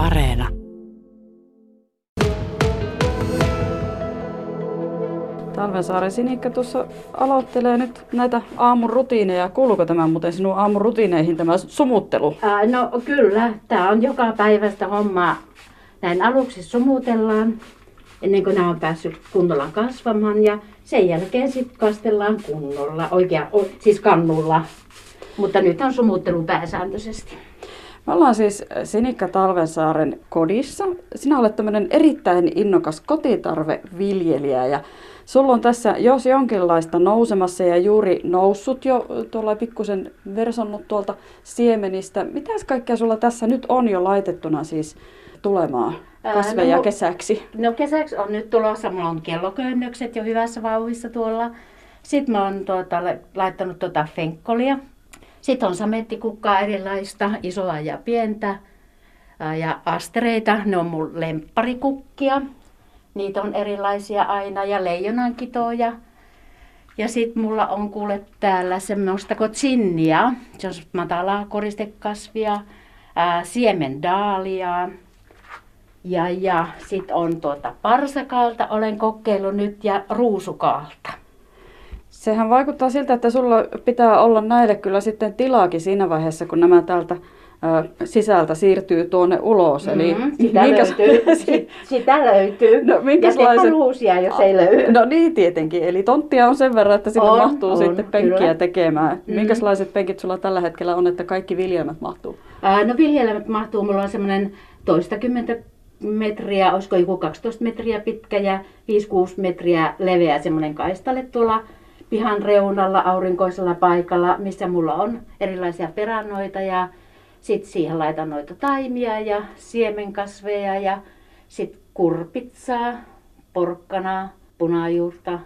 Areena. Talvensaari Sinikka tuossa aloittelee nyt näitä aamurutiineja. Kuuluuko tämä muuten sinun aamurutiineihin tämä sumuttelu? Ää, no kyllä, tämä on joka päivästä hommaa. Näin aluksi sumutellaan ennen kuin nämä on päässyt kunnolla kasvamaan ja sen jälkeen sitten kastellaan kunnolla, oikea, siis kannulla. Mutta nyt on sumuttelu pääsääntöisesti. Me ollaan siis Sinikka Talvensaaren kodissa. Sinä olet tämmöinen erittäin innokas kotitarveviljelijä ja sulla on tässä jos jonkinlaista nousemassa ja juuri noussut jo tuolla pikkusen versonnut tuolta siemenistä. Mitäs kaikkea sulla tässä nyt on jo laitettuna siis tulemaan kasveja no, kesäksi? No kesäksi on nyt tulossa, mulla on kelloköynnökset jo hyvässä vauhissa tuolla. Sitten mä oon tuota, laittanut tuota fenkkolia. Sitten on samettikukkaa erilaista, isoa ja pientä. Ja astereita, ne on mun lempparikukkia. Niitä on erilaisia aina ja leijonankitoja. Ja sitten mulla on kuule täällä semmoista kotsinnia. Se on matalaa koristekasvia, ää. Ja, ja sitten on tuota parsakalta, olen kokeillut nyt, ja ruusukaalta. Sehän vaikuttaa siltä, että sulla pitää olla näille kyllä sitten tilaakin siinä vaiheessa, kun nämä täältä sisältä siirtyy tuonne ulos. Eli mm, sitä, minkäs... löytyy. sitä löytyy. No, minkälaiset... Ja ruusia, jos ei löydy. No niin, tietenkin. Eli tonttia on sen verran, että sinne on, mahtuu on, sitten penkkiä kyllä. tekemään. Mm. Minkälaiset penkit sulla tällä hetkellä on, että kaikki viljelmät mahtuu? Ää, no viljelmät mahtuu. Mulla on semmoinen toistakymmentä metriä, olisiko joku 12 metriä pitkä ja 5-6 metriä leveä semmoinen kaistale tuolla pihan reunalla aurinkoisella paikalla, missä mulla on erilaisia perannoita ja sitten siihen laitan noita taimia ja siemenkasveja ja sitten kurpitsaa, porkkanaa, punajuurta,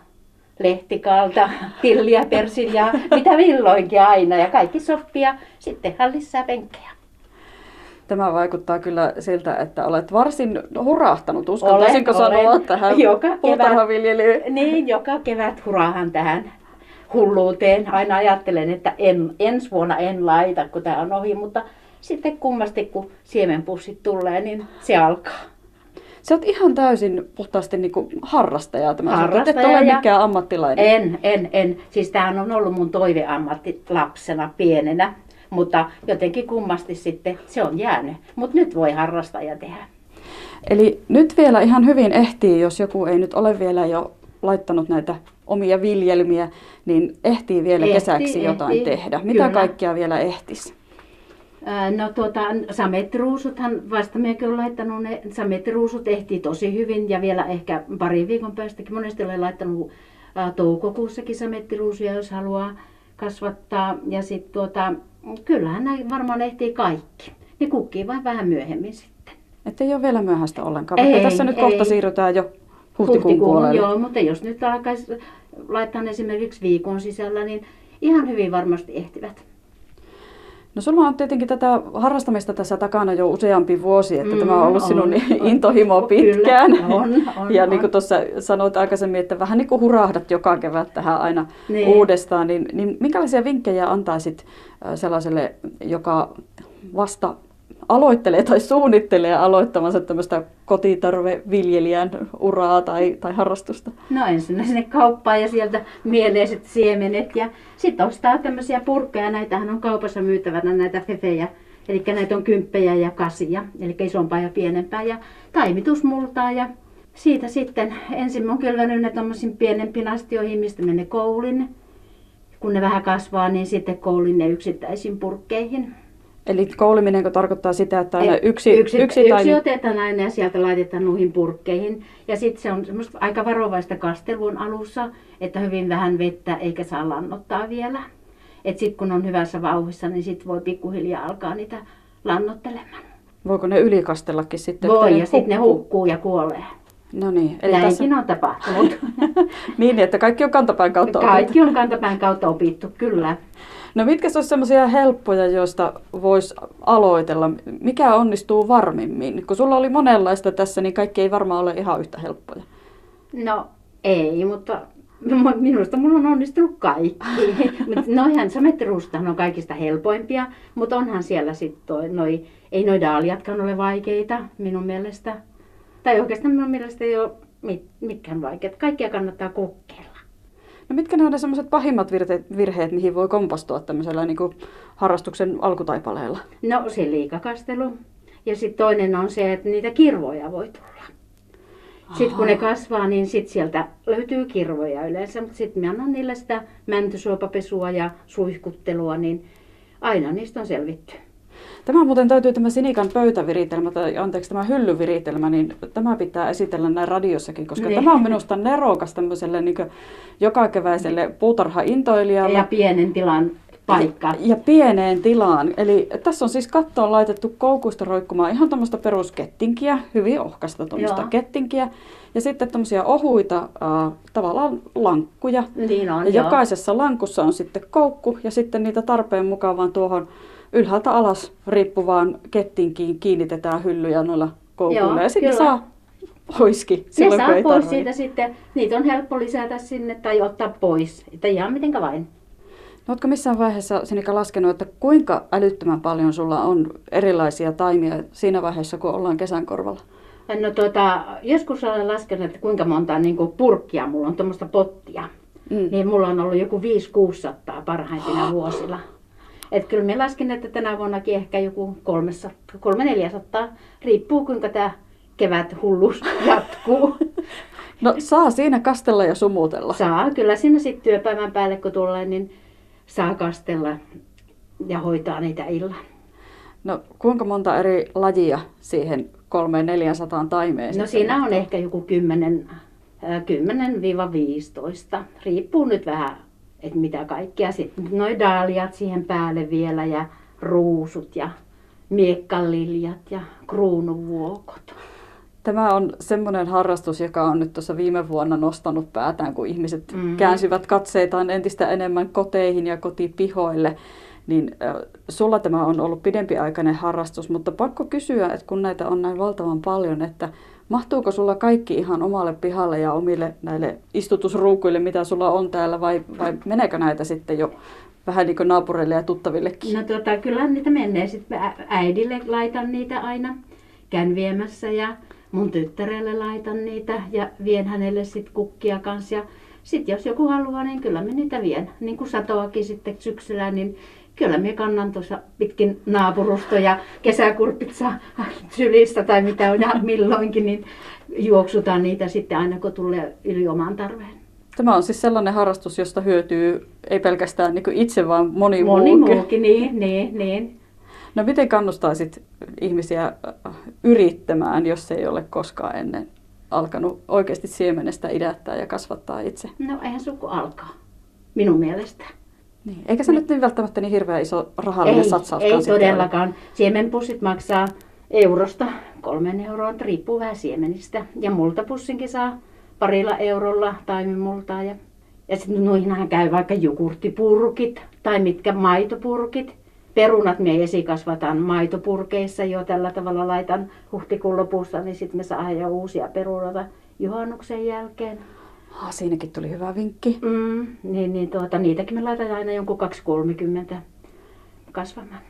lehtikalta, tilliä, persiljaa, mitä villoinkin aina ja kaikki soppia. Sitten tehdään lisää penkkejä. Tämä vaikuttaa kyllä siltä, että olet varsin hurahtanut, uskaltaisinko sanoa tähän joka puutarhaviljelyyn? Niin, joka kevät hurahan tähän hulluuteen. Aina ajattelen, että en, ensi vuonna en laita, kun tämä on ohi, mutta sitten kummasti kun siemenpussit tulee, niin se alkaa. Sä oot ihan täysin puhtaasti niin kuin harrastaja tämä. Harrastaja et ole mikään ammattilainen. En, en, en. Siis tämä on ollut mun toiveammatti lapsena pienenä. Mutta jotenkin kummasti sitten se on jäänyt. Mutta nyt voi harrastaja tehdä. Eli nyt vielä ihan hyvin ehtii, jos joku ei nyt ole vielä jo laittanut näitä omia viljelmiä, niin ehtii vielä ehtii, kesäksi jotain ehtii. tehdä. Mitä Kyllä. kaikkea vielä ehtisi? No tuota, samettiruusuthan, vasta minäkin olen laittanut ne, samettiruusut ehtii tosi hyvin ja vielä ehkä pari viikon päästäkin. Monesti olen laittanut toukokuussakin samettiruusuja, jos haluaa kasvattaa. Ja sitten tuota, kyllähän näin varmaan ehtii kaikki. Ne kukkii vain vähän myöhemmin sitten. Että ei ole vielä myöhäistä ollenkaan, ei, tässä nyt ei. kohta siirrytään jo huhtikuun, huhtikuun puolelle. Joo, mutta jos nyt alkaisi laittaa esimerkiksi viikon sisällä, niin ihan hyvin varmasti ehtivät. No sulla on tietenkin tätä harrastamista tässä takana jo useampi vuosi, että mm, tämä on ollut on, sinun on, intohimo pitkään. Kyllä, on, on, ja on. niin kuin tuossa sanoit aikaisemmin, että vähän niin kuin hurahdat joka kevät tähän aina niin. uudestaan, niin, niin minkälaisia vinkkejä antaisit sellaiselle, joka vasta aloittelee tai suunnittelee aloittamansa tämmöistä kotitarveviljelijän uraa tai, tai harrastusta? No ensin sinne kauppaan ja sieltä mieleiset siemenet ja sitten ostaa tämmöisiä purkkeja. Näitähän on kaupassa myytävänä näitä fefejä. Eli näitä on kymppejä ja kasia, eli isompaa ja pienempää ja taimitusmultaa ja siitä sitten ensin on kylvänyt ne tuommoisiin pienempiin astioihin, mistä menee koulin. Kun ne vähän kasvaa, niin sitten koulin ne yksittäisiin purkkeihin. Eli kouliminen tarkoittaa sitä, että aina yksi, yksi, yksi, tai... yksi otetaan aina ja sieltä laitetaan noihin purkkeihin. Ja sitten se on semmoista aika varovaista kastelun alussa, että hyvin vähän vettä eikä saa lannottaa vielä. Et sitten kun on hyvässä vauhissa, niin sitten voi pikkuhiljaa alkaa niitä lannottelemaan. Voiko ne ylikastellakin sitten? Voi, ja sitten ne hukkuu ja kuolee. No niin. Eli Näinkin tässä... on tapahtunut. niin, että kaikki on kantapään kautta opittu. Kaikki on kantapään kautta opittu, kyllä. No mitkä olisi sellaisia helppoja, joista voisi aloitella? Mikä onnistuu varmimmin? Kun sulla oli monenlaista tässä, niin kaikki ei varmaan ole ihan yhtä helppoja. No ei, mutta Minusta mulla on onnistunut kaikki. Noihän samettiruustahan on kaikista helpoimpia, mutta onhan siellä sitten noi, ei noi daaliatkaan ole vaikeita minun mielestä. Tai oikeastaan minun mielestä ei ole mit, mitkään vaikeat. Kaikkia kannattaa kokeilla. No mitkä ne on ne semmoiset pahimmat virheet, virheet, mihin voi kompastua tämmöisellä niin kuin harrastuksen alkutaipaleella? No se liikakastelu. Ja sitten toinen on se, että niitä kirvoja voi tulla. Sitten kun ne kasvaa, niin sit sieltä löytyy kirvoja yleensä, mutta sitten mä annan niille sitä mäntysuopapesua ja suihkuttelua, niin aina niistä on selvitty. Tämä muuten täytyy tämä Sinikan pöytäviritelmä, tai anteeksi tämä hyllyviritelmä, niin tämä pitää esitellä näin radiossakin, koska niin. tämä on minusta nerokas tämmöiselle niin jokakeväiselle puutarhaintoilijalle. Ja pienen tilan paikka. Ja, ja pieneen tilaan. Eli tässä on siis kattoon laitettu koukuista roikkumaan ihan tuommoista peruskettinkiä, hyvin ohkasta tuommoista kettinkiä. Ja sitten tämmöisiä ohuita äh, tavallaan lankkuja. Niin on, ja joo. jokaisessa lankussa on sitten koukku ja sitten niitä tarpeen mukaan vaan tuohon ylhäältä alas riippuvaan kettinkiin kiinnitetään hyllyjä noilla koukuilla. Joo, ja sitten kyllä. saa poiskin. Silloin, ne saa pois siitä sitten. Niitä on helppo lisätä sinne tai ottaa pois. Että ihan mitenkä vain. No, oletko missään vaiheessa Sinika laskenut, että kuinka älyttömän paljon sulla on erilaisia taimia siinä vaiheessa, kun ollaan kesän korvalla? No tuota, joskus olen laskenut, että kuinka monta niin kuin purkkia mulla on, tuommoista pottia. Mm. Niin mulla on ollut joku 5-600 parhaimpina vuosilla. Että kyllä me laskin, että tänä vuonnakin ehkä joku 300-400, riippuu kuinka tämä kevät hullus jatkuu. No saa siinä kastella ja sumutella. Saa, kyllä siinä sitten työpäivän päälle kun tulee, niin saa kastella ja hoitaa niitä illan. No kuinka monta eri lajia siihen 300-400 taimeen? No siinä on ehkä joku 10, 10-15. Riippuu nyt vähän, että mitä kaikkea. Sitten noin daaliat siihen päälle vielä ja ruusut ja miekkaliljat ja kruunuvuokot. Tämä on semmoinen harrastus, joka on nyt tuossa viime vuonna nostanut päätään, kun ihmiset mm-hmm. käänsivät katseitaan entistä enemmän koteihin ja kotipihoille. Niin sulla tämä on ollut pidempiaikainen harrastus, mutta pakko kysyä, että kun näitä on näin valtavan paljon, että mahtuuko sulla kaikki ihan omalle pihalle ja omille näille istutusruukuille, mitä sulla on täällä, vai, vai meneekö näitä sitten jo vähän niin kuin naapureille ja tuttavillekin? No tota, kyllä niitä menee. Sitten äidille laitan niitä aina. Käyn viemässä ja mun tyttärelle laitan niitä ja vien hänelle sit kukkia kanssa. Sitten jos joku haluaa, niin kyllä me niitä vien. Niin kuin satoakin sitten syksyllä, niin kyllä me kannan tuossa pitkin naapurusta ja kesäkurpit saa sylistä tai mitä on ja milloinkin, niin juoksutaan niitä sitten aina kun tulee yli oman tarpeen. Tämä on siis sellainen harrastus, josta hyötyy ei pelkästään niin itse, vaan moni, moni muukin. muukin. Niin, niin, niin. No miten kannustaisit ihmisiä äh, yrittämään, jos ei ole koskaan ennen alkanut oikeasti siemenestä idättää ja kasvattaa itse? No eihän suku alkaa, minun mielestä. Niin. Eikä se niin. nyt niin välttämättä niin hirveän iso rahallinen ei, satsaus. Ei todellakaan. Ole. Siemenpussit maksaa eurosta kolmen euroon, riippuu vähän siemenistä. Ja multapussinkin saa parilla eurolla taimimultaa. Ja, ja sitten noihinhan käy vaikka jogurttipurkit tai mitkä maitopurkit perunat me esikasvatan maitopurkeissa jo tällä tavalla laitan huhtikuun lopussa, niin sitten me saadaan jo uusia perunoita juhannuksen jälkeen. Ah, siinäkin tuli hyvä vinkki. Mm, niin, niin tuota, niitäkin me laitetaan aina jonkun 230 kasvamaan.